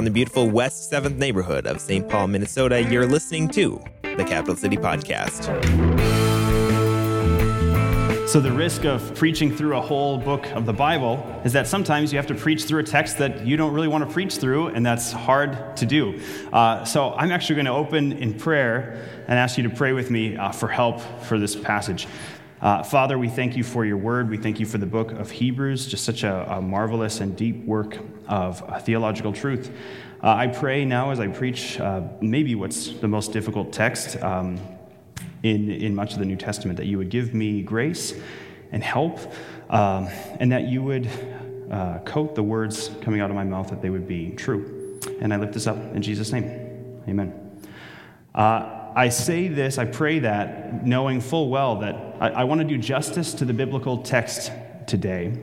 from the beautiful West 7th neighborhood of St. Paul, Minnesota, you're listening to the Capital City Podcast. So, the risk of preaching through a whole book of the Bible is that sometimes you have to preach through a text that you don't really want to preach through, and that's hard to do. Uh, so, I'm actually going to open in prayer and ask you to pray with me uh, for help for this passage. Uh, Father, we thank you for your word. We thank you for the book of Hebrews, just such a, a marvelous and deep work of uh, theological truth. Uh, I pray now as I preach uh, maybe what's the most difficult text um, in, in much of the New Testament, that you would give me grace and help, um, and that you would uh, coat the words coming out of my mouth that they would be true. And I lift this up in Jesus' name. Amen. I say this, I pray that, knowing full well that I, I want to do justice to the biblical text today.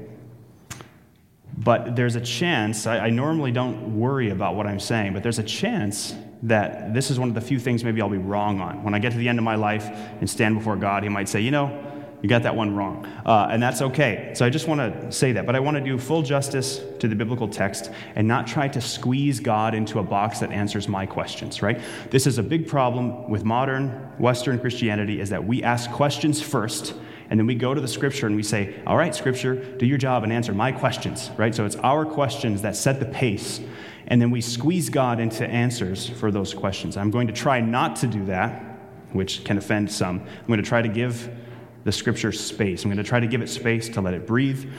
But there's a chance, I, I, normally don't worry about what I'm saying, but there's a chance that this is one of the few things maybe I'll be wrong on. When I get to the end of my life and stand before God, He might say, You know, you got that one wrong. Uh, and that's okay. So I just want to say that. But I want to do full justice to the biblical text and not try to squeeze God into a box that answers my questions, right? This is a big problem with modern Western Christianity is that we ask questions first and then we go to the scripture and we say, All right, scripture, do your job and answer my questions, right? So it's our questions that set the pace. And then we squeeze God into answers for those questions. I'm going to try not to do that, which can offend some. I'm going to try to give the scripture space. I'm going to try to give it space to let it breathe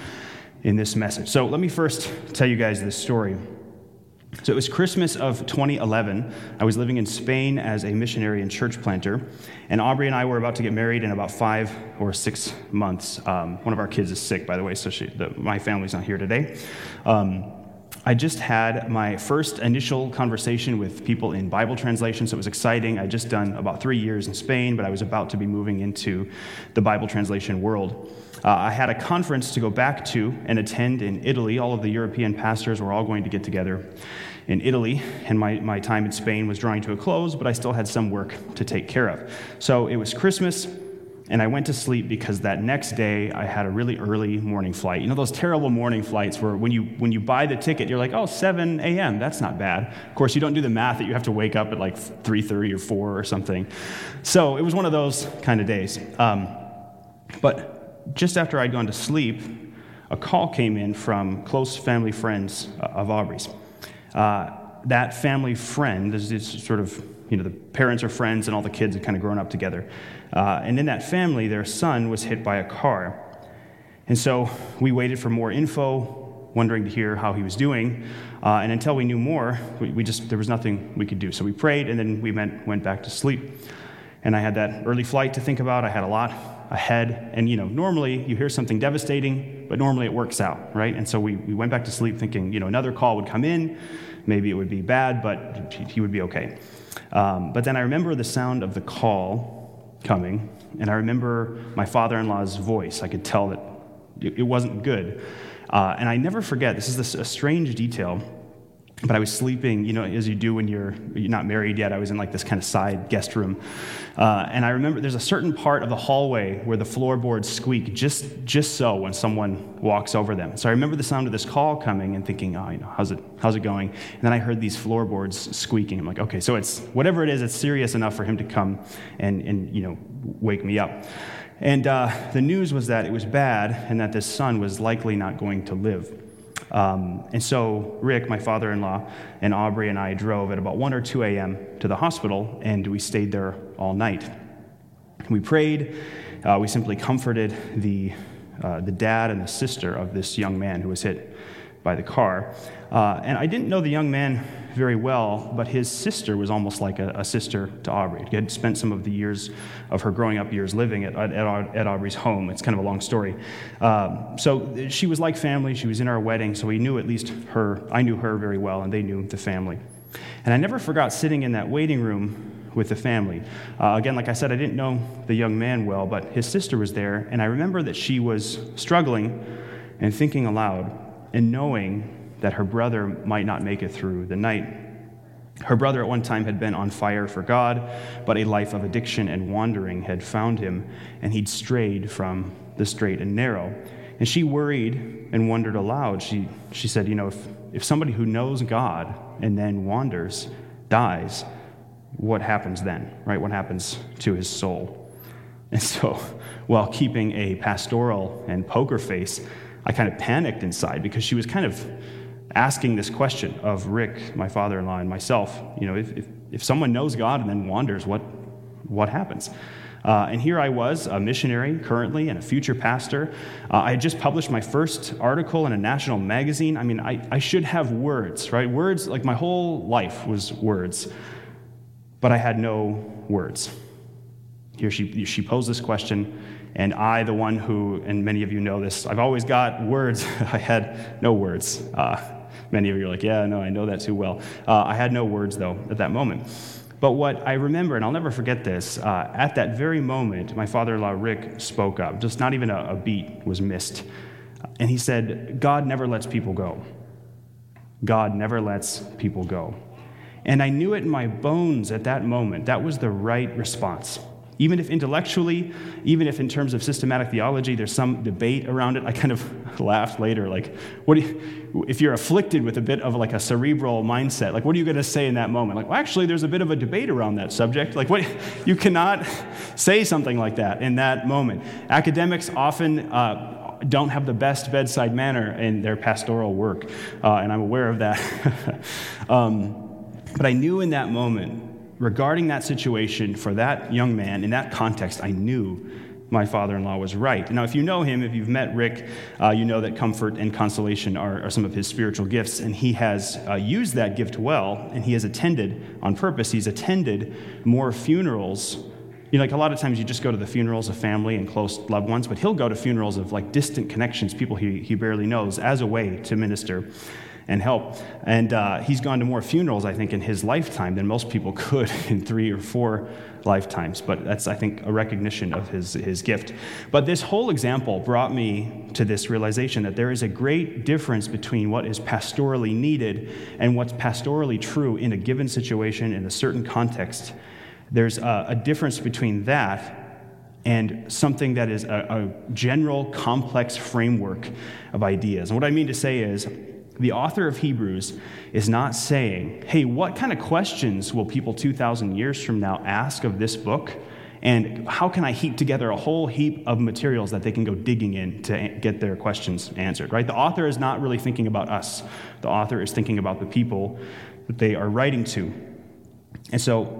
in this message. So let me first tell you guys this story. So it was Christmas of 2011. I was living in Spain as a missionary and church planter, and Aubrey and I were about to get married in about five or six months. Um, one of our kids is sick, by the way, so she, the, my family's not here today. Um, I just had my first initial conversation with people in Bible translation, so it was exciting. I'd just done about three years in Spain, but I was about to be moving into the Bible translation world. Uh, I had a conference to go back to and attend in Italy. All of the European pastors were all going to get together in Italy, and my, my time in Spain was drawing to a close, but I still had some work to take care of. So it was Christmas and I went to sleep because that next day I had a really early morning flight. You know those terrible morning flights where when you when you buy the ticket, you're like, oh, 7 a.m. That's not bad. Of course, you don't do the math that you have to wake up at like 3:30 or 4 or something. So it was one of those kind of days. Um, but just after I'd gone to sleep, a call came in from close family friends uh, of Aubrey's. Uh, that family friend is, is sort of you know the parents are friends and all the kids had kind of grown up together. Uh, and in that family, their son was hit by a car. And so we waited for more info, wondering to hear how he was doing. Uh, and until we knew more, we, we, just, there was nothing we could do. So we prayed, and then we went, went back to sleep. And I had that early flight to think about. I had a lot ahead. And, you know, normally you hear something devastating, but normally it works out, right? And so we, we went back to sleep thinking, you know, another call would come in. Maybe it would be bad, but he would be okay. Um, but then I remember the sound of the call coming, and I remember my father in law's voice. I could tell that it wasn't good. Uh, and I never forget, this is a strange detail, but I was sleeping, you know, as you do when you're, you're not married yet. I was in like this kind of side guest room. Uh, and I remember there's a certain part of the hallway where the floorboards squeak just, just so when someone walks over them. So I remember the sound of this call coming and thinking, oh, you know, how's it, how's it going? And then I heard these floorboards squeaking. I'm like, okay, so it's whatever it is, it's serious enough for him to come and, and you know, wake me up. And uh, the news was that it was bad and that this son was likely not going to live. Um, and so Rick, my father in law, and Aubrey and I drove at about 1 or 2 a.m. to the hospital, and we stayed there all night. We prayed. Uh, we simply comforted the, uh, the dad and the sister of this young man who was hit by the car. Uh, and I didn't know the young man very well, but his sister was almost like a, a, sister to Aubrey. He had spent some of the years of her growing up years living at, at, at Aubrey's home. It's kind of a long story. Um, so she was like family. She was in our wedding, so we knew at least her. I knew her very well, and they knew the family. And I never forgot sitting in that waiting room with the family. Uh, again, like I said, I didn't know the young man well, but his sister was there, and I remember that she was struggling and thinking aloud and knowing that her brother might not make it through the night. Her brother at one time had been on fire for God, but a life of addiction and wandering had found him, and he'd strayed from the straight and narrow. And she worried and wondered aloud. She, she said, You know, if, if somebody who knows God and then wanders dies, what happens then, right? What happens to his soul? And so, while keeping a pastoral and poker face, I kind of panicked inside because she was kind of asking this question of Rick, my father in law, and myself. You know, if, if, if, someone knows God and then wanders, what, what happens? Uh, and here I was, a missionary currently and a future pastor. Uh, I had just published my first article in a national magazine. I mean, I, I should have words, right? Words, like my whole life was words, but I had no words. Here she, she posed this question, and I, the one who, and many of you know this, I've always got words. I had no words. Uh, many of you are like, yeah, no, I know that too well. Uh, I had no words, though, at that moment. But what I remember, and I'll never forget this, uh, at that very moment, my father in law, Rick, spoke up. Just not even a, a beat was missed. And he said, God never lets people go. God never lets people go. And I knew it in my bones at that moment. That was the right response. Even if intellectually, even if in terms of systematic theology, there's some debate around it, I kind of laughed later. Like, what you, if you're afflicted with a bit of like a cerebral mindset, like, what are you going to say in that moment? Like, well, actually, there's a bit of a debate around that subject. Like, what you cannot say something like that in that moment. Academics often. Uh, don't have the best bedside manner in their pastoral work, uh, and I'm aware of that. um, but I knew in that moment regarding that situation for that young man in that context, I knew my father in law was right. Now, if you know him, if you've met Rick, uh, you know that comfort and consolation are, are, some of his spiritual gifts, and he has uh, used that gift well, and he has attended on purpose. He's attended more funerals. You know, like a lot of times you just go to the funerals of family and close loved ones, but he'll go to funerals of like distant connections, people he, he barely knows, as a way to minister and help. And uh, he's gone to more funerals, I think, in his lifetime than most people could in three or four lifetimes. But that's, I think, a recognition of his, his gift. But this whole example brought me to this realization that there is a great difference between what is pastorally needed and what's pastorally true in a given situation, in a certain context. There's a, a difference between that and something that is a, a, general complex framework of ideas. And what I mean to say is, the author of Hebrews is not saying, hey, what kind of questions will people 2,000 years from now ask of this book? And how can I heap together a whole heap of materials that they can go digging in to get their questions answered, right? The author is not really thinking about us. The author is thinking about the people that they are writing to. And so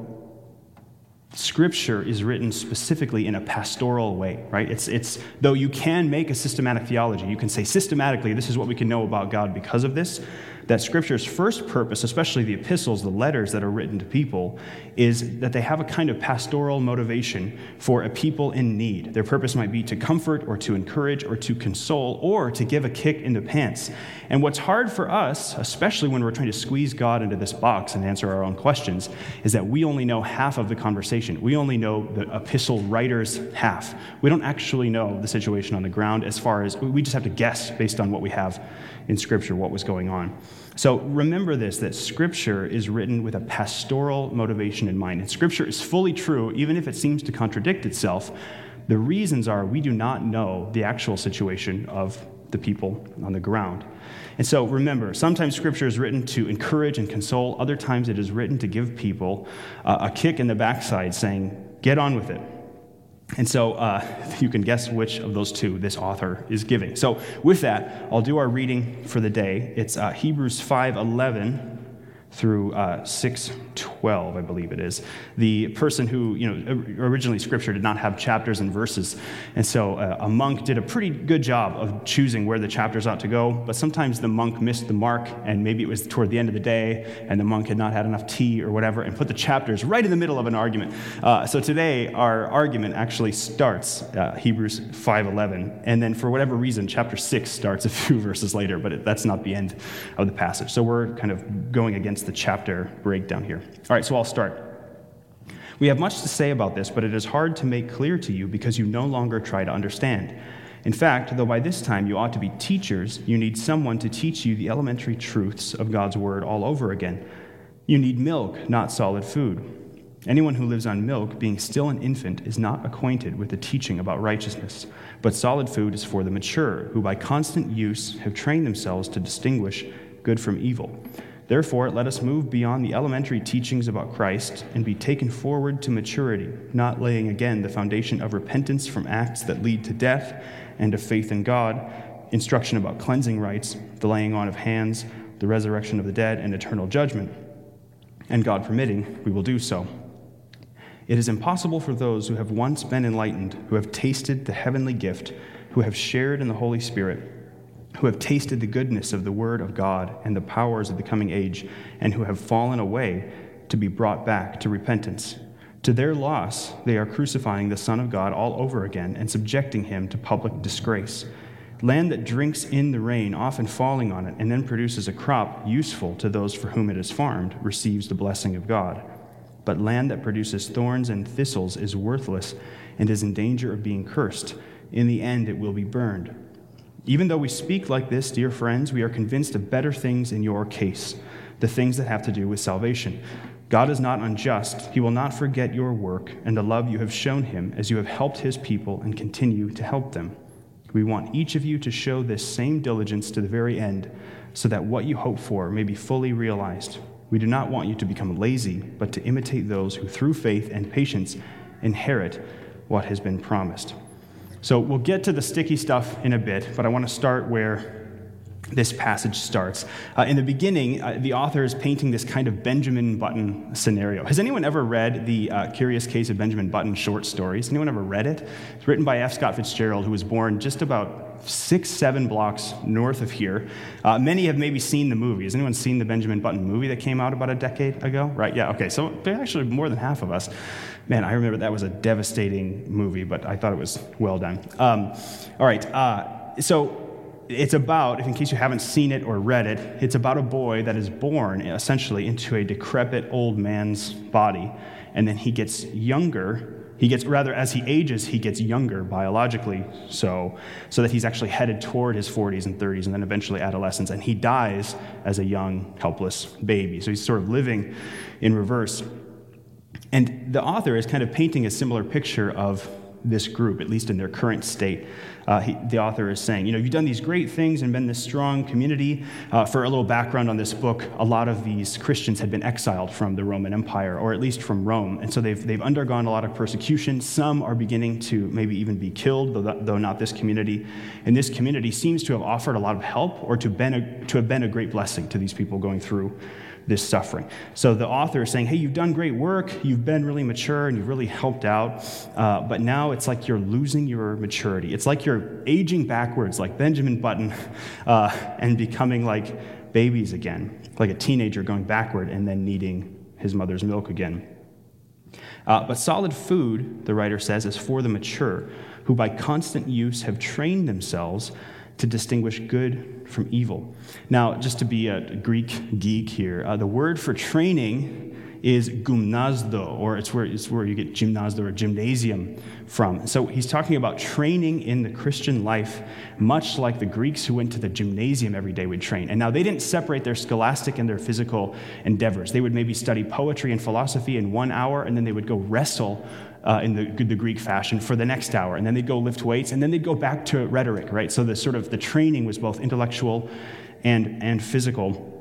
Scripture is written specifically in a pastoral way, right? It's, it's, though you can make a systematic theology, you can say systematically, this is what we can know about God because of this, that Scripture's first purpose, especially the epistles, the letters that are written to people, is that they have a kind of pastoral motivation for a people in need. Their purpose might be to comfort or to encourage or to console or to give a kick in the pants. And what's hard for us, especially when we're trying to squeeze God into this box and answer our own questions, is that we only know half of the conversation. We only know the epistle writer's half. We don't actually know the situation on the ground as far as we just have to guess based on what we have in Scripture what was going on. So remember this that Scripture is written with a pastoral motivation in mind. And Scripture is fully true, even if it seems to contradict itself. The reasons are we do not know the actual situation of the people on the ground. And so remember, sometimes Scripture is written to encourage and console, other times it is written to give people uh, a kick in the backside saying, Get on with it. And so uh, you can guess which of those two this author is giving. So with that, I'll do our reading for the day. It's uh, Hebrews 5:11 through uh, 612, I believe it is. The person who, you know, originally scripture did not have chapters and verses. And so uh, a monk did a pretty good job of choosing where the chapters ought to go. But sometimes the monk missed the mark, and maybe it was toward the end of the day, and the monk had not had enough tea or whatever, and put the chapters right in the middle of an argument. Uh, so today, our argument actually starts uh, Hebrews 5.11. And then for whatever reason, chapter 6 starts a few verses later, but it, that's not the end of the passage. So we're kind of going against the chapter breakdown here. All right, so I'll start. We have much to say about this, but it is hard to make clear to you because you no longer try to understand. In fact, though by this time you ought to be teachers, you need someone to teach you the elementary truths of God's Word all over again. You need milk, not solid food. Anyone who lives on milk, being still an infant, is not acquainted with the teaching about righteousness. But solid food is for the mature, who by constant use have trained themselves to distinguish good from evil. Therefore, let us move beyond the elementary teachings about Christ and be taken forward to maturity, not laying again the foundation of repentance from acts that lead to death and of faith in God, instruction about cleansing rites, the laying on of hands, the resurrection of the dead, and eternal judgment. And God permitting, we will do so. It is impossible for those who have once been enlightened, who have tasted the heavenly gift, who have shared in the Holy Spirit, who have tasted the goodness of the Word of God and the powers of the coming age, and who have fallen away to be brought back to repentance. To their loss, they are crucifying the Son of God all over again and subjecting him to public disgrace. Land that drinks in the rain, often falling on it, and then produces a crop useful to those for whom it is farmed, receives the blessing of God. But land that produces thorns and thistles is worthless and is in danger of being cursed. In the end, it will be burned. Even though we speak like this, dear friends, we are convinced of better things in your case, the things that have to do with salvation. God is not unjust. He will not forget your work and the love you have shown him as you have helped his people and continue to help them. We want each of you to show this same diligence to the very end, so that what you hope for may be fully realized. We do not want you to become lazy, but to imitate those who, through faith and patience, inherit what has been promised. So we'll get to the sticky stuff in a bit, but I want to start where this passage starts. Uh, in the beginning, uh, the author is painting this kind of Benjamin Button scenario. Has anyone ever read the uh, Curious Case of Benjamin Button short stories? Anyone ever read it? It's written by F. Scott Fitzgerald, who was born just about six, seven blocks north of here. Uh, many have maybe seen the movie. Has anyone seen the Benjamin Button movie that came out about a decade ago? Right? Yeah, okay. So actually more than half of us. Man, I remember that was a devastating movie, but I thought it was well done. Um, all right. Uh, so it's about, if in case you haven't seen it or read it, it's about a boy that is born essentially into a decrepit old man's body, and then he gets younger he gets, rather, as he ages, he gets younger biologically, so, so that he's actually headed toward his 40s and 30s and then eventually adolescence. And he dies as a young, helpless baby. So he's sort of living in reverse. And the author is kind of painting a similar picture of this group, at least in their current state uh, he, the author is saying. You know, you've done these great things and been this strong community. Uh, for a little background on this book, a lot of these Christians had been exiled from the Roman Empire, or at least from Rome. And so they've, they've undergone a lot of persecution. Some are beginning to maybe even be killed, though, though not this community. And this community seems to have offered a lot of help or to, been a, to have been a great blessing to these people going through this suffering. So the author is saying, hey, you've done great work, you've been really mature, and you've really helped out, uh, but now it's like you're losing your maturity. It's like you're aging backwards, like Benjamin Button, uh, and becoming like babies again, like a teenager going backward and then needing his mother's milk again. Uh, but solid food, the writer says, is for the mature, who by constant use have trained themselves to distinguish good from evil. Now, just to be a Greek geek here, uh, the word for training is gymnazo, or it's where, it's where you get gymnasdo or gymnasium from. So he's talking about training in the Christian life, much like the Greeks who went to the gymnasium every day would train. And now they didn't separate their scholastic and their physical endeavors. They would maybe study poetry and philosophy in one hour, and then they would go wrestle uh, in the, the Greek fashion for the next hour. And then they'd go lift weights, and then they'd go back to rhetoric, right? So the sort of the training was both intellectual and, and physical.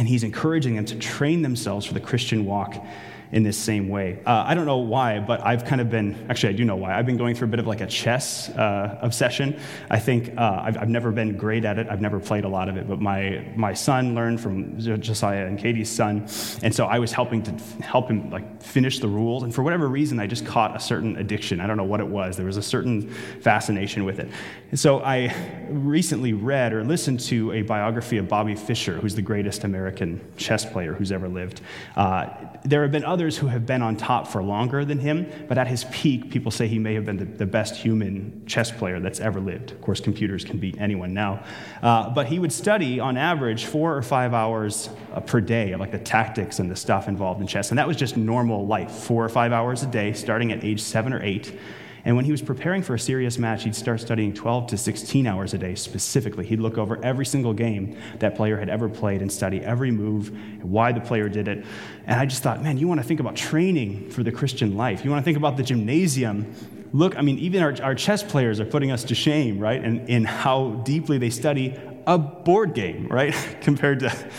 And he's encouraging them to train themselves for the Christian walk in this same way. Uh, I don't know why, but I've kind of been, actually, I do know why. I've been going through a bit of like a chess uh, obsession. I think uh, I've, I've, never been great at it. I've never played a lot of it, but my, my son learned from Josiah and Katie's son. And so I was helping to help him like finish the rules. And for whatever reason, I just caught a certain addiction. I don't know what it was. There was a certain fascination with it. And so I recently read or listened to a biography of Bobby Fischer, who's the greatest American chess player who's ever lived. Uh, there have been other others who have been on top for longer than him, but at his peak, people say he may have been the, the best human chess player that's ever lived. Of course, computers can beat anyone now. Uh, but he would study, on average, four or five hours uh, per day of like the tactics and the stuff involved in chess. And that was just normal life, four or five hours a day, starting at age seven or eight And when he was preparing for a serious match, he'd start studying 12 to 16 hours a day specifically. He'd look over every single game that player had ever played and study every move, and why the player did it. And I just thought, man, you want to think about training for the Christian life. You want to think about the gymnasium. Look, I mean, even our, our chess players are putting us to shame, right? And in how deeply they study a board game, right? compared to,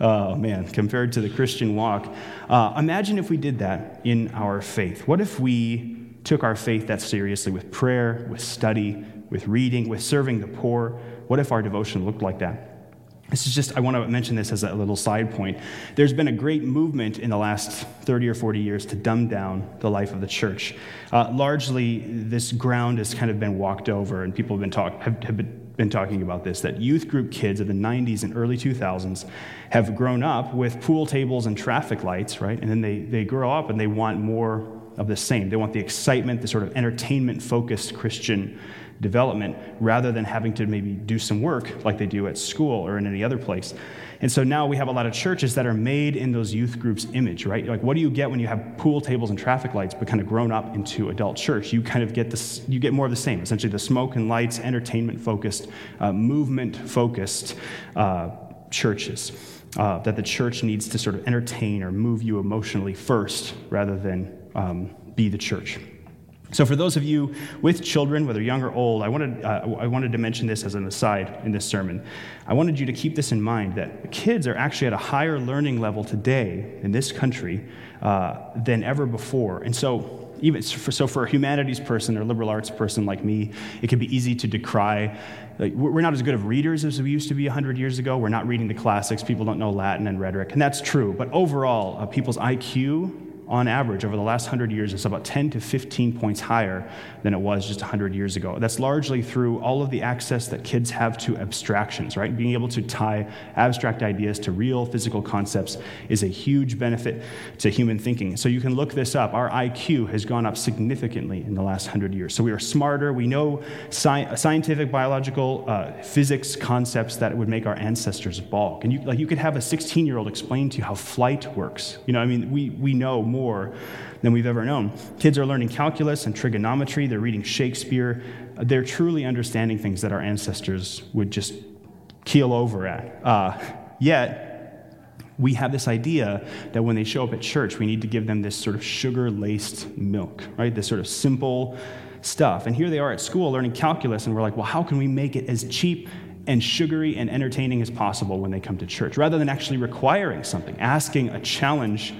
oh man, compared to the Christian walk. Uh, imagine if we did that in our faith. What if we took our faith that seriously with prayer, with study, with reading, with serving the poor? What if our devotion looked like that? This is just, I want to mention this as a little side point. There's been a great movement in the last 30 or 40 years to dumb down the life of the church. Uh, largely, this ground has kind of been walked over, and people have been, talk, have, have been been talking about this that youth group kids of the 90s and early 2000s have grown up with pool tables and traffic lights, right? And then they, they grow up and they want more of the same. They want the excitement, the sort of entertainment focused Christian development, rather than having to maybe do some work like they do at school or in any other place. And so now we have a lot of churches that are made in those youth groups' image, right? Like, what do you get when you have pool tables and traffic lights, but kind of grown up into adult church? You kind of get this, you get more of the same. Essentially, the smoke and lights, entertainment focused, uh, movement focused uh, churches. Uh, that the church needs to sort of entertain or move you emotionally first rather than um, be the church. So, for those of you with children, whether young or old, I wanted, uh, I wanted to mention this as an aside in this sermon. I wanted you to keep this in mind that kids are actually at a higher learning level today in this country uh, than ever before. And so, even for, so for a humanities person or liberal arts person like me, it can be easy to decry. Like, we're not as good of readers as we used to be 100 years ago. We're not reading the classics. People don't know Latin and rhetoric, and that's true. But overall, uh, people's IQ on average, over the last 100 years, it's about 10 to 15 points higher than it was just 100 years ago. That's largely through all of the access that kids have to abstractions, right? Being able to tie abstract ideas to real physical concepts is a huge benefit to human thinking. So you can look this up. Our IQ has gone up significantly in the last 100 years. So we are smarter. We know sci- scientific, biological, uh, physics concepts that would make our ancestors balk. And you, like, you could have a 16 year old explain to you how flight works. You know, I mean, we, we know more than we've ever known. Kids are learning calculus and trigonometry, they're reading Shakespeare, they're truly understanding things that our ancestors would just keel over at. Uh, yet, we have this idea that when they show up at church, we need to give them this sort of sugar laced milk, right? This sort of simple stuff. And here they are at school learning calculus, and we're like, well, how can we make it as cheap and sugary and entertaining as possible when they come to church, rather than actually requiring something, asking a challenge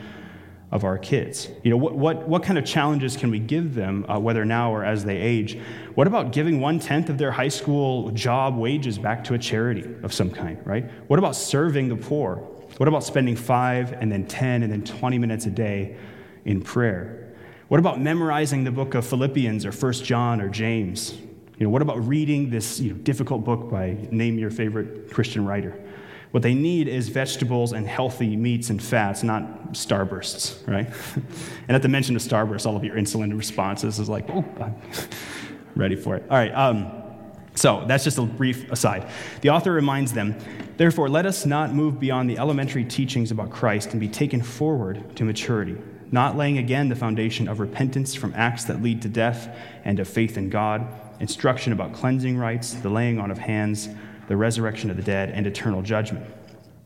of our kids? You know, what, what, what kind of challenges can we give them, uh, whether now or as they age? What about giving one tenth of their high school job wages back to a charity of some kind, right? What about serving the poor? What about spending five and then 10 and then 20 minutes a day in prayer? What about memorizing the book of Philippians or First John or James? You know, what about reading this you know, difficult book by name your favorite Christian writer? What they need is vegetables and healthy meats and fats, not starbursts, right? and at the mention of starbursts, all of your insulin responses is like, oh, I'm ready for it. All right. Um, so that's just a brief aside. The author reminds them, therefore, let us not move beyond the elementary teachings about Christ and be taken forward to maturity, not laying again the foundation of repentance from acts that lead to death and of faith in God, instruction about cleansing rites, the laying on of hands the resurrection of the dead, and eternal judgment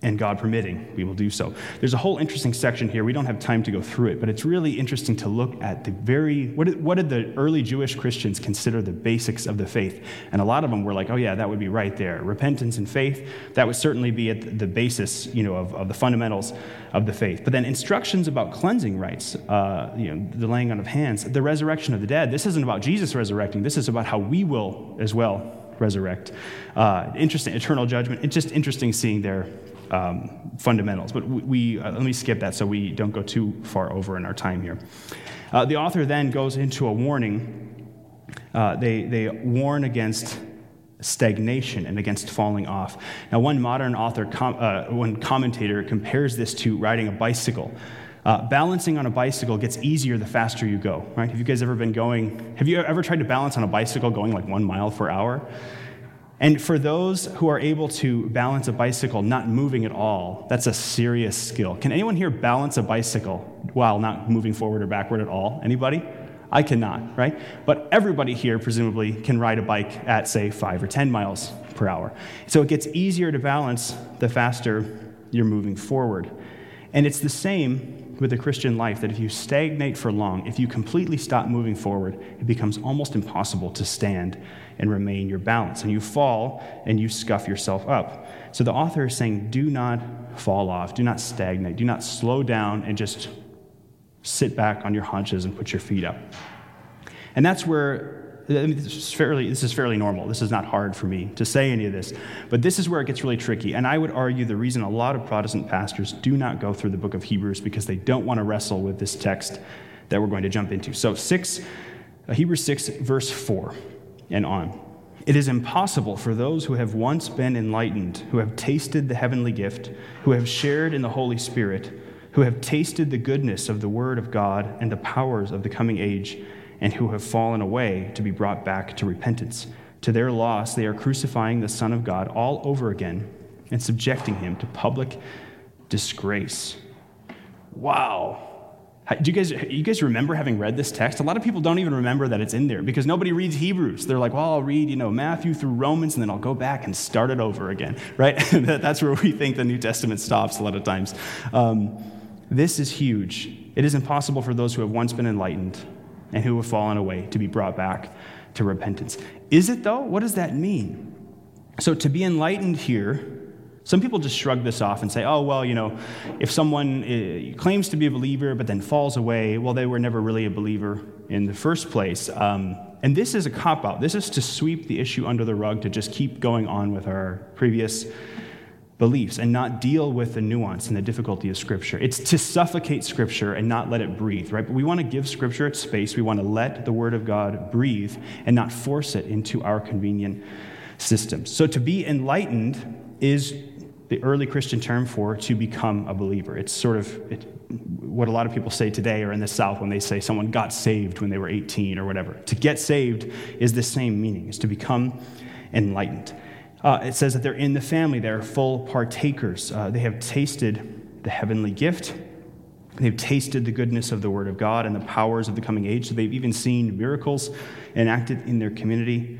and God permitting, we will do so. There's a whole interesting section here. We don't have time to go through it, but it's really interesting to look at the very, what did, what did the early Jewish Christians consider the basics of the faith? And a lot of them were like, oh, yeah, that would be right there. Repentance and faith, that would certainly be at the basis, you know, of, of the fundamentals of the faith. But then instructions about cleansing rites, uh, you know, the laying on of hands, the resurrection of the dead. This isn't about Jesus resurrecting. This is about how we will as well resurrect. Uh, interesting, eternal judgment. It's just interesting seeing their um, fundamentals. But we, uh, let me skip that so we don't go too far over in our time here. Uh, the author then goes into a warning. Uh, they, they warn against stagnation and against falling off. Now, one modern author, com- uh, one commentator compares this to riding a bicycle. Uh, balancing on a bicycle gets easier the faster you go, right? Have you guys ever been going? Have you ever tried to balance on a bicycle going like one mile per hour? And for those who are able to balance a bicycle not moving at all, that's a serious skill. Can anyone here balance a bicycle while not moving forward or backward at all? Anybody? I cannot, right? But everybody here, presumably, can ride a bike at, say, five or 10 miles per hour. So it gets easier to balance the faster you're moving forward. And it's the same with the Christian life that if you stagnate for long, if you completely stop moving forward, it becomes almost impossible to stand and remain your balance. And you fall and you scuff yourself up. So the author is saying, do not fall off, do not stagnate, do not slow down and just sit back on your haunches and put your feet up. And that's where this is, fairly, this is fairly normal. This is not hard for me to say any of this. But this is where it gets really tricky. And I would argue the reason a lot of Protestant pastors do not go through the book of Hebrews because they don't want to wrestle with this text that we're going to jump into. So, 6, uh, Hebrews 6, verse 4 and on. It is impossible for those who have once been enlightened, who have tasted the heavenly gift, who have shared in the Holy Spirit, who have tasted the goodness of the Word of God and the powers of the coming age, and who have fallen away to be brought back to repentance. To their loss, they are crucifying the Son of God all over again and subjecting him to public disgrace. Wow. Do you guys, you guys remember having read this text? A lot of people don't even remember that it's in there because nobody reads Hebrews. They're like, well, I'll read, you know, Matthew through Romans and then I'll go back and start it over again, right? That's where we think the New Testament stops a lot of times. Um, this is huge. It is impossible for those who have once been enlightened and who have fallen away to be brought back to repentance. Is it though? What does that mean? So to be enlightened here, some people just shrug this off and say, oh, well, you know, if someone uh, claims to be a believer but then falls away, well, they were never really a believer in the first place. Um, and this is a cop out. This is to sweep the issue under the rug, to just keep going on with our previous beliefs and not deal with the nuance and the difficulty of Scripture. It's to suffocate Scripture and not let it breathe, right? But we want to give Scripture its space. We want to let the Word of God breathe and not force it into our convenient systems. So to be enlightened is the early Christian term for to become a believer. It's sort of it, what a lot of people say today or in the South when they say someone got saved when they were 18 or whatever. To get saved is the same meaning, is to become enlightened. Uh, it says that they're in the family, they're full partakers. Uh, they have tasted the heavenly gift. They've tasted the goodness of the Word of God and the powers of the coming age. So they've even seen miracles enacted in their community.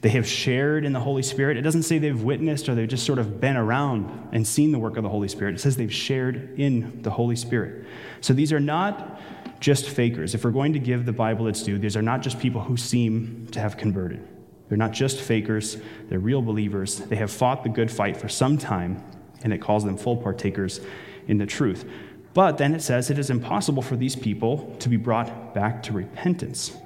They have shared in the Holy Spirit. It doesn't say they've witnessed or they've just sort of been around and seen the work of the Holy Spirit. It says they've shared in the Holy Spirit. So these are not just fakers. If we're going to give the Bible its due, these are not just people who seem to have converted. They're not just fakers, they're real believers. They have fought the good fight for some time, and it calls them full partakers in the truth. But then it says it is impossible for these people to be brought back to repentance.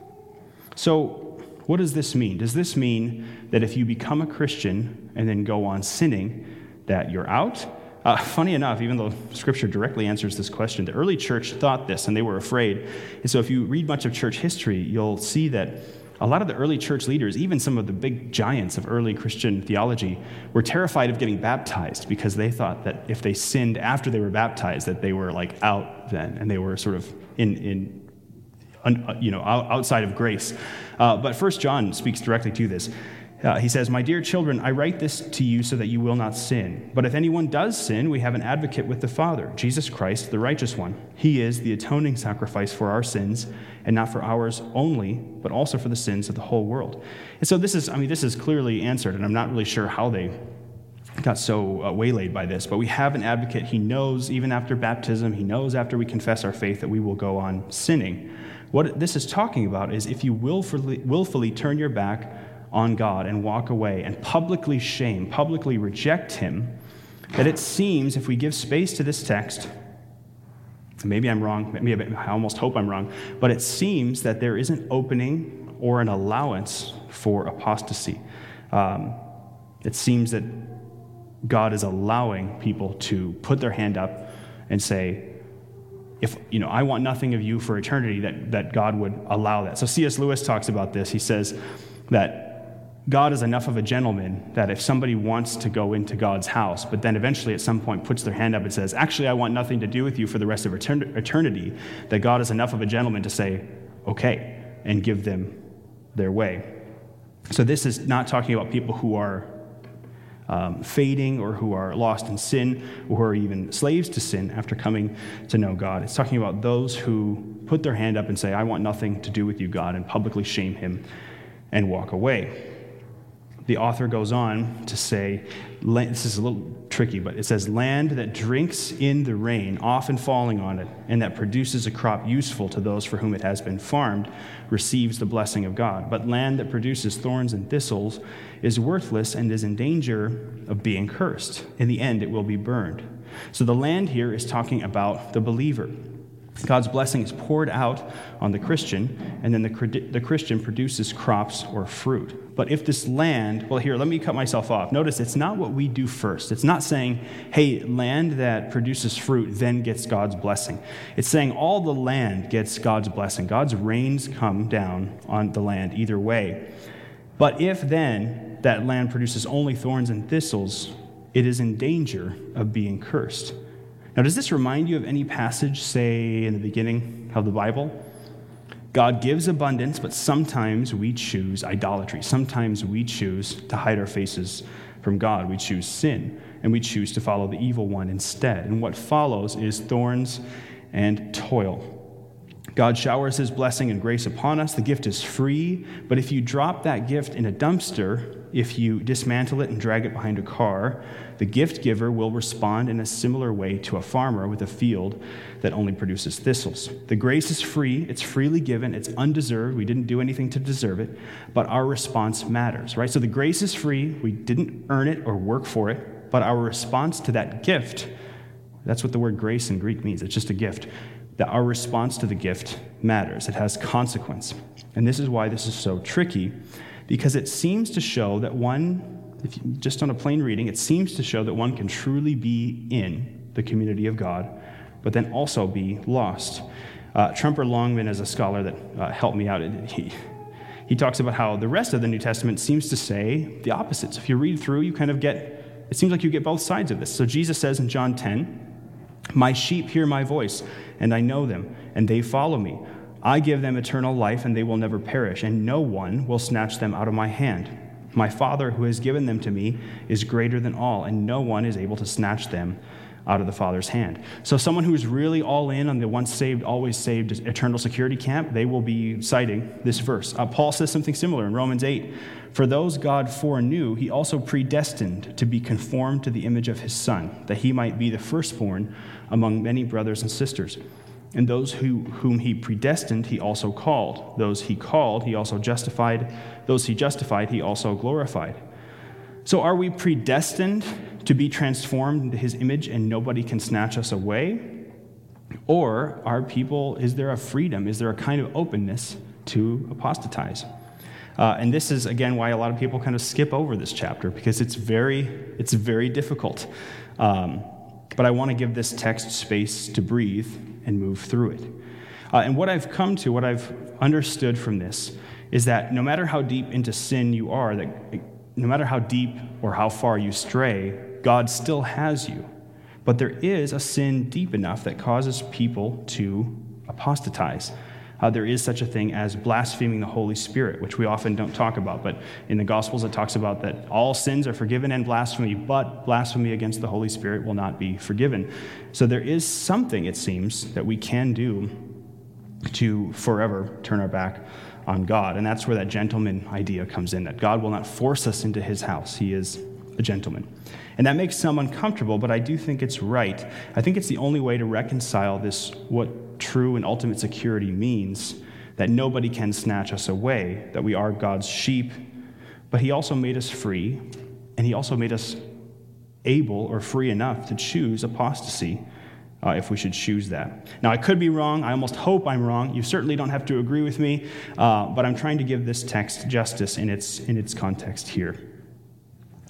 So, what does this mean? Does this mean that if you become a Christian and then go on sinning, that you're out? Uh, funny enough, even though Scripture directly answers this question, the early church thought this and they were afraid. And so, if you read much of church history, you'll see that a lot of the early church leaders, even some of the big giants of early Christian theology, were terrified of getting baptized because they thought that if they sinned after they were baptized, that they were like out then and they were sort of in, in uh, you know, outside of grace. Uh, but First John speaks directly to this. Uh, he says, My dear children, I write this to you so that you will not sin. But if anyone does sin, we have an advocate with the Father, Jesus Christ, the righteous one. He is the atoning sacrifice for our sins, and not for ours only, but also for the sins of the whole world. And so this is, I mean, this is clearly answered, and I'm not really sure how they got so uh, waylaid by this, but we have an advocate. He knows, even after baptism, he knows after we confess our faith that we will go on sinning. What this is talking about is if you willfully, willfully turn your back on God and walk away and publicly shame, publicly reject Him, that it seems, if we give space to this text, maybe I'm wrong, maybe I almost hope I'm wrong, but it seems that there is an opening or an allowance for apostasy. Um, it seems that God is allowing people to put their hand up and say, if you know i want nothing of you for eternity that, that god would allow that so cs lewis talks about this he says that God is enough of a gentleman that if somebody wants to go into God's house, but then eventually at some point puts their hand up and says, Actually, I want nothing to do with you for the rest of eternity, that God is enough of a gentleman to say, Okay, and give them their way. So this is not talking about people who are um, fading or who are lost in sin or who are even slaves to sin after coming to know God. It's talking about those who put their hand up and say, I want nothing to do with you, God, and publicly shame him and walk away. The author goes on to say, this is a little tricky, but it says, land that drinks in the rain, often falling on it, and that produces a crop useful to those for whom it has been farmed, receives the blessing of God. But land that produces thorns and thistles is worthless and is in danger of being cursed. In the end, it will be burned. So the land here is talking about the believer. God's blessing is poured out on the Christian, and then the, the Christian produces crops or fruit. But if this land, well, here, let me cut myself off. Notice it's not what we do first. It's not saying, hey, land that produces fruit then gets God's blessing. It's saying all the land gets God's blessing. God's rains come down on the land either way. But if then that land produces only thorns and thistles, it is in danger of being cursed. Now, does this remind you of any passage, say, in the beginning of the Bible? God gives abundance, but sometimes we choose idolatry. Sometimes we choose to hide our faces from God. We choose sin, and we choose to follow the evil one instead. And what follows is thorns and toil. God showers his blessing and grace upon us. The gift is free, but if you drop that gift in a dumpster, if you dismantle it and drag it behind a car, the gift giver will respond in a similar way to a farmer with a field that only produces thistles. The grace is free, it's freely given, it's undeserved. We didn't do anything to deserve it, but our response matters, right? So the grace is free, we didn't earn it or work for it, but our response to that gift, that's what the word grace in Greek means. It's just a gift. That our response to the gift matters. It has consequence. And this is why this is so tricky because it seems to show that one, if you, just on a plain reading, it seems to show that one can truly be in the community of God, but then also be lost. Uh, Tremper Longman is a scholar that uh, helped me out. He, he talks about how the rest of the New Testament seems to say the opposite. So if you read through, you kind of get, it seems like you get both sides of this. So Jesus says in John 10, My sheep hear my voice, and I know them, and they follow me. I give them eternal life, and they will never perish, and no one will snatch them out of my hand. My Father, who has given them to me, is greater than all, and no one is able to snatch them out of the Father's hand. So, someone who's really all in on the once saved, always saved eternal security camp, they will be citing this verse. Uh, Paul says something similar in Romans 8 For those God foreknew, he also predestined to be conformed to the image of his Son, that he might be the firstborn among many brothers and sisters. And those who, whom he predestined, he also called. Those he called, he also justified. Those he justified, he also glorified. So, are we predestined to be transformed into his image and nobody can snatch us away? Or are people, is there a freedom? Is there a kind of openness to apostatize? Uh, and this is, again, why a lot of people kind of skip over this chapter because it's very, it's very difficult. Um, but I want to give this text space to breathe and move through it. Uh, and what I've come to, what I've understood from this, is that no matter how deep into sin you are, that no matter how deep or how far you stray, God still has you. But there is a sin deep enough that causes people to apostatize uh, there is such a thing as blaspheming the Holy Spirit, which we often don't talk about. But in the Gospels, it talks about that all sins are forgiven and blasphemy, but blasphemy against the Holy Spirit will not be forgiven. So there is something, it seems, that we can do to forever turn our back on God. And that's where that gentleman idea comes in that God will not force us into his house, he is a gentleman. And that makes some uncomfortable, but I do think it's right. I think it's the only way to reconcile this, what true and ultimate security means, that nobody can snatch us away, that we are God's sheep, but He also made us free, and He also made us able or free enough to choose apostasy. Uh, if we should choose that. Now, I could be wrong. I almost hope I'm wrong. You certainly don't have to agree with me, uh, but I'm trying to give this text justice in its, in its context here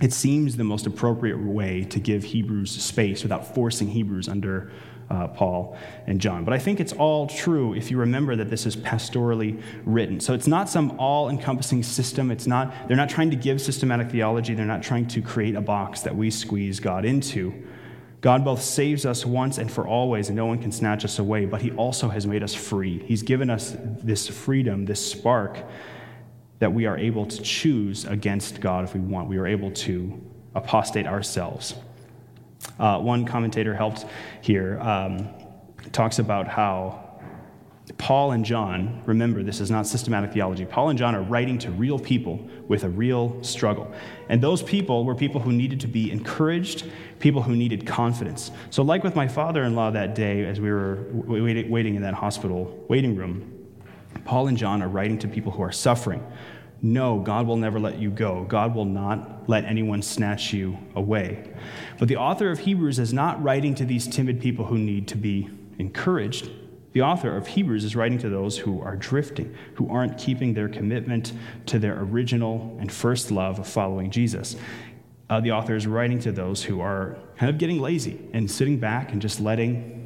it seems the most appropriate way to give Hebrews space without forcing Hebrews under uh, Paul and John. But I think it's all true if you remember that this is pastorally written. So it's not some all encompassing system. It's not, they're not trying to give systematic theology. They're not trying to create a box that we squeeze God into. God both saves us once and for always, and no one can snatch us away, but He also has made us free. He's given us this freedom, this spark that we are able to choose against God if we want. We are able to apostate ourselves. Uh, one commentator helped here um, talks about how Paul and John, remember, this is not systematic theology. Paul and John are writing to real people with a real struggle. And those people were people who needed to be encouraged, people who needed confidence. So, like with my father in law that day as we were waiting in that hospital waiting room, Paul and John are writing to people who are suffering. No, God will never let you go. God will not let anyone snatch you away. But the author of Hebrews is not writing to these timid people who need to be encouraged. The author of Hebrews is writing to those who are drifting, who aren't keeping their commitment to their original and first love of following Jesus. Uh, the author is writing to those who are kind of getting lazy and sitting back and just letting,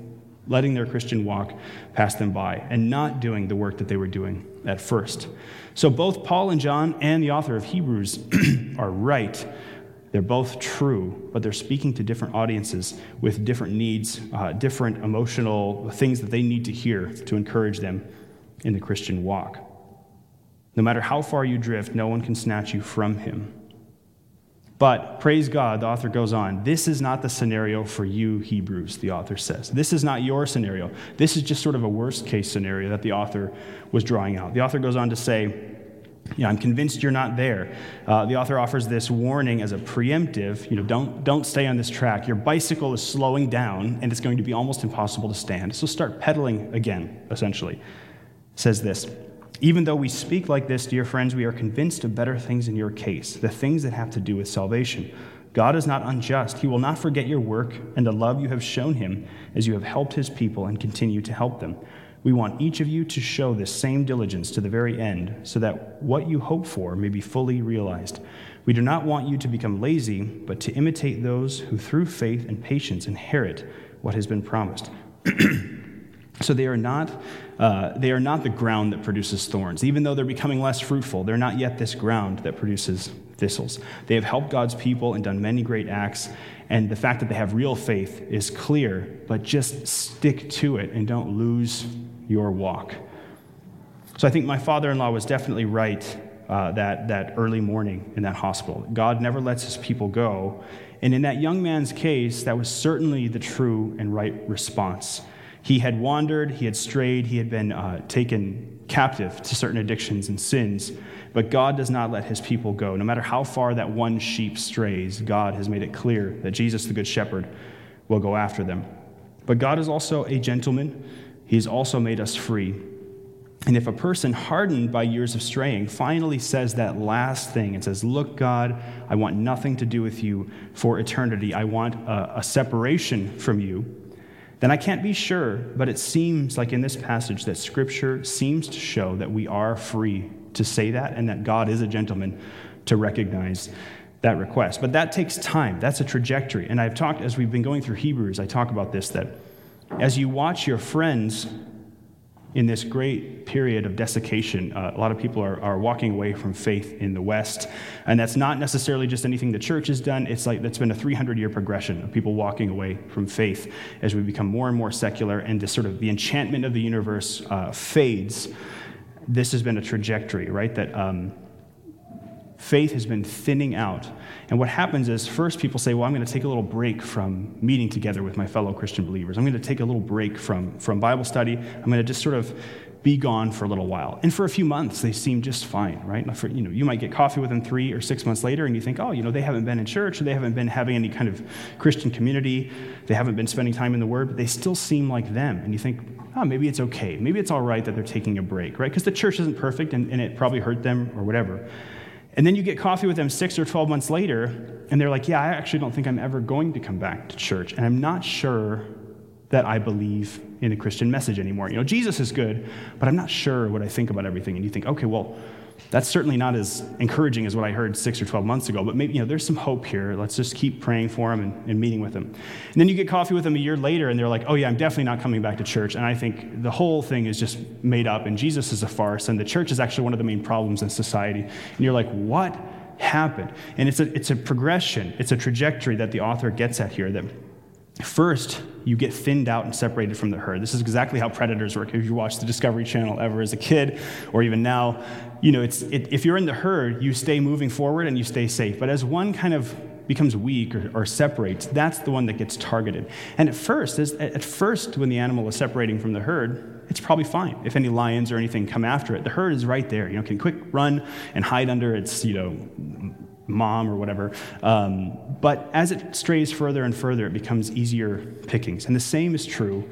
letting their Christian walk pass them by and not doing the work that they were doing at first. So both Paul and John and the author of Hebrews are right they're both true, but they're speaking to different audiences with different needs, uh, different emotional things that they need to hear to encourage them in the Christian walk. No matter how far you drift, no one can snatch you from him. But praise God, the author goes on. This is not the scenario for you, Hebrews, the author says. This is not your scenario. This is just sort of a worst case scenario that the author was drawing out. The author goes on to say, I'm convinced you're not there. Uh, the author offers this warning as a preemptive. You know, don't, don't stay on this track. Your bicycle is slowing down, and it's going to be almost impossible to stand. So start pedaling again, essentially. says this Even though we speak like this, dear friends, we are convinced of better things in your case, the things that have to do with salvation. God is not unjust. He will not forget your work and the love you have shown him as you have helped his people and continue to help them. We want each of you to show this same diligence to the very end, so that what you hope for may be fully realized. We do not want you to become lazy, but to imitate those who through faith and patience inherit what has been promised. so they are not uh, they are not the ground that produces thorns even though they're becoming less fruitful they're not yet this ground that produces thistles they have helped god's people and done many great acts and the fact that they have real faith is clear but just stick to it and don't lose your walk. So I think my father in law was definitely right uh, that, that early morning in that hospital. God never lets his people go. And in that young man's case, that was certainly the true and right response. He had wandered, he had strayed, he had been uh, taken captive to certain addictions and sins. But God does not let his people go. No matter how far that one sheep strays, God has made it clear that Jesus, the Good Shepherd, will go after them. But God is also a gentleman He's also made us free. And if a person hardened by years of straying finally says that last thing and says, Look, God, I want nothing to do with you for eternity, I want a, a, separation from you, then I can't be sure, but it seems like in this passage that Scripture seems to show that we are free to say that and that God is a gentleman to recognize that request. But that takes time, that's a trajectory. And I've talked, as we've been going through Hebrews, I talk about this that as you watch your friends in this great period of desiccation, uh, a lot of people are, are walking away from faith in the West. And that's not necessarily just anything the church has done. It's like that's been a 300 year progression of people walking away from faith as we become more and more secular and this sort of the enchantment of the universe uh, fades. This has been a trajectory, right? That um, faith has been thinning out and what happens is, first people say, Well, I'm going to take a little break from meeting together with my fellow Christian believers. I'm going to take a little break from, from Bible study. I'm going to just sort of be gone for a little while. And for a few months, they seem just fine, right? For, you, know, you might get coffee with them three or six months later, and you think, oh, you know, they haven't been in church, or they haven't been having any kind of Christian community, they haven't been spending time in the Word, but they still seem like them. And you think, oh, maybe it's okay. Maybe it's all right that they're taking a break, right? Because the church isn't perfect, and, and it probably hurt them or whatever. And then you get coffee with them six or 12 months later, and they're like, Yeah, I actually don't think I'm ever going to come back to church. And I'm not sure that I believe in the Christian message anymore. You know, Jesus is good, but I'm not sure what I think about everything. And you think, okay, well, that's certainly not as encouraging as what I heard six or 12 months ago, but maybe, you know, there's some hope here. Let's just keep praying for them and, and, meeting with them. And then you get coffee with them a year later, and they're like, oh, yeah, I'm definitely not coming back to church. And I think the whole thing is just made up, and Jesus is a farce, and the church is actually one of the main problems in society. And you're like, what happened? And it's a, it's a progression, it's a trajectory that the author gets at here that First, you get thinned out and separated from the herd. This is exactly how predators work. If you watch the Discovery Channel ever as a kid, or even now, you know, it's, it, if you're in the herd, you stay moving forward and you stay safe. But as one kind of becomes weak or, or separates, that's the one that gets targeted. And at first, at first, when the animal is separating from the herd, it's probably fine. If any lions or anything come after it, the herd is right there. You know, can quick run and hide under its, you know, mom or whatever. Um, but as it strays further and further, it becomes easier pickings. And the same is true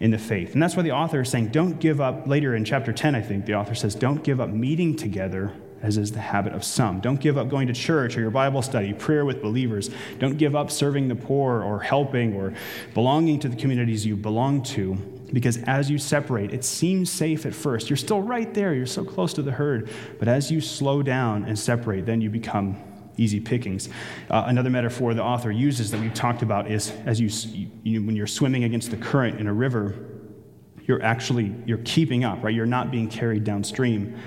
in the faith. And that's why the author is saying, don't give up. Later in chapter 10, I think, the author says, don't give up meeting together as is the habit of some. Don't give up going to church or your Bible study, prayer with believers. Don't give up serving the poor or helping or belonging to the communities you belong to, because as you separate, it seems safe at first. You're still right there, you're so close to the herd. But as you slow down and separate, then you become easy pickings. Uh, another metaphor the author uses that we've talked about is as you, you when you're swimming against the current in a river, you're actually you're keeping up, right? You're not being carried downstream.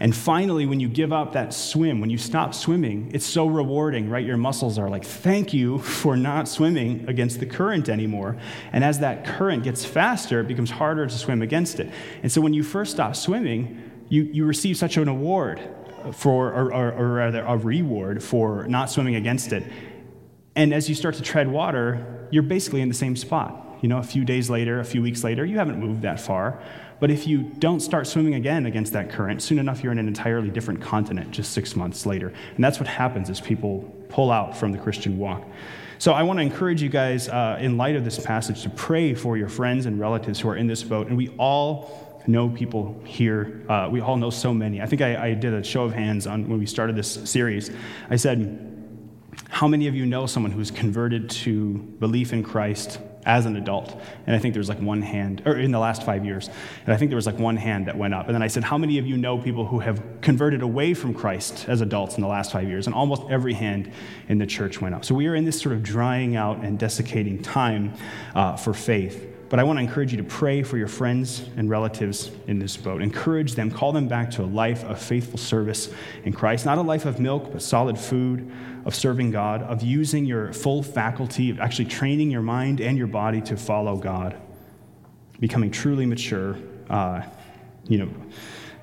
And finally, when you give up that swim, when you stop swimming, it's so rewarding, right? Your muscles are like, thank you for not swimming against the current anymore. And as that current gets faster, it becomes harder to swim against it. And so when you first stop swimming, you, you receive such an award for, or, or, or rather, a reward for not swimming against it. And as you start to tread water, you're basically in the same spot. You know, a few days later, a few weeks later, you haven't moved that far. But if you don't start swimming again against that current, soon enough you're in an entirely different continent just six months later. And that's what happens as people pull out from the Christian walk. So I want to encourage you guys, uh, in light of this passage, to pray for your friends and relatives who are in this boat. And we all know people here. Uh, we all know so many. I think I, I did a show of hands on when we started this series. I said, how many of you know someone who's converted to belief in Christ as an adult. And I think there was like one hand, or in the last five years, and I think there was like one hand that went up. And then I said, How many of you know people who have converted away from Christ as adults in the last five years? And almost every hand in the church went up. So we are in this sort of drying out and desiccating time uh, for faith. But I want to encourage you to pray for your friends and relatives in this boat. Encourage them, call them back to a life of faithful service in Christ, not a life of milk, but solid food, of serving God, of using your full faculty, of actually training your mind and your body to follow God, becoming truly mature. Uh, you know,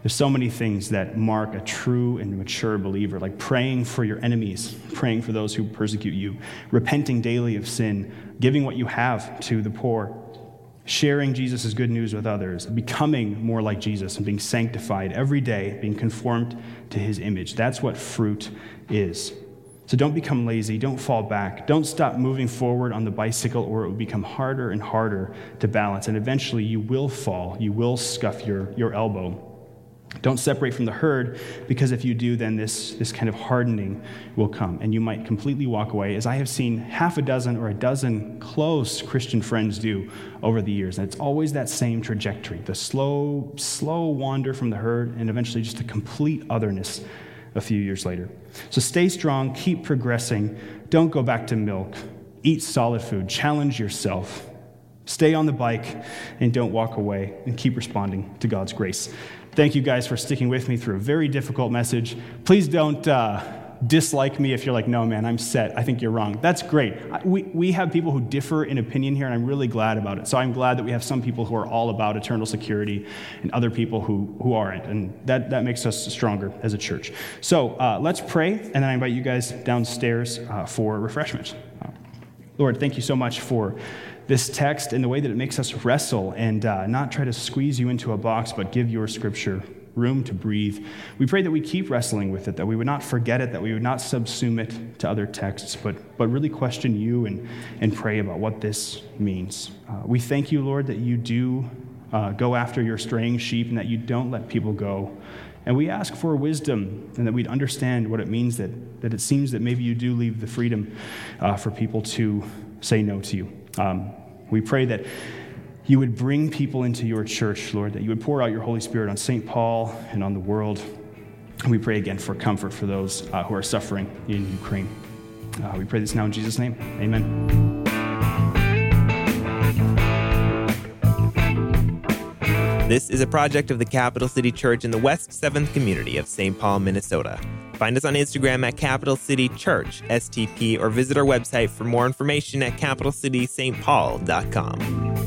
there's so many things that mark a true and mature believer, like praying for your enemies, praying for those who persecute you, repenting daily of sin, giving what you have to the poor, sharing Jesus' good news with others, becoming more like Jesus and being sanctified every day, being conformed to his image. That's what fruit is. So don't become lazy, don't fall back, don't stop moving forward on the bicycle, or it will become harder and harder to balance. And eventually you will fall, you will scuff your, your elbow. Don't separate from the herd, because if you do, then this, this kind of hardening will come, and you might completely walk away, as I have seen half a dozen or a dozen close Christian friends do over the years. And it's always that same trajectory the slow, slow wander from the herd, and eventually just a complete otherness a few years later. So stay strong, keep progressing, don't go back to milk, eat solid food, challenge yourself. Stay on the bike and don't walk away and keep responding to God's grace. Thank you guys for sticking with me through a very difficult message. Please don't uh, dislike me if you're like, no, man, I'm set. I think you're wrong. That's great. We, we have people who differ in opinion here, and I'm really glad about it. So I'm glad that we have some people who are all about eternal security and other people who, who aren't. And that, that makes us stronger as a church. So uh, let's pray, and then I invite you guys downstairs uh, for refreshment. Uh, Lord, thank you so much for this text and the way that it makes us wrestle and uh, not try to squeeze you into a box, but give your scripture room to breathe. We pray that we keep wrestling with it, that we would not forget it, that we would not subsume it to other texts, but, but really question you and, and pray about what this means. Uh, we thank you, Lord, that you do uh, go after your straying sheep and that you don't let people go. And we ask for wisdom and that we'd understand what it means that, that it seems that maybe you do leave the freedom uh, for people to say no to you. Um, we pray that you would bring people into your church, Lord, that you would pour out your Holy Spirit on St. Paul and on the world. And we pray again for comfort for those uh, who are suffering in Ukraine. Uh, we pray this now in Jesus' name. Amen. This is a project of the Capital City Church in the West 7th community of St. Paul, Minnesota. Find us on Instagram at Capital City Church, STP, or visit our website for more information at capitalcitystpaul.com.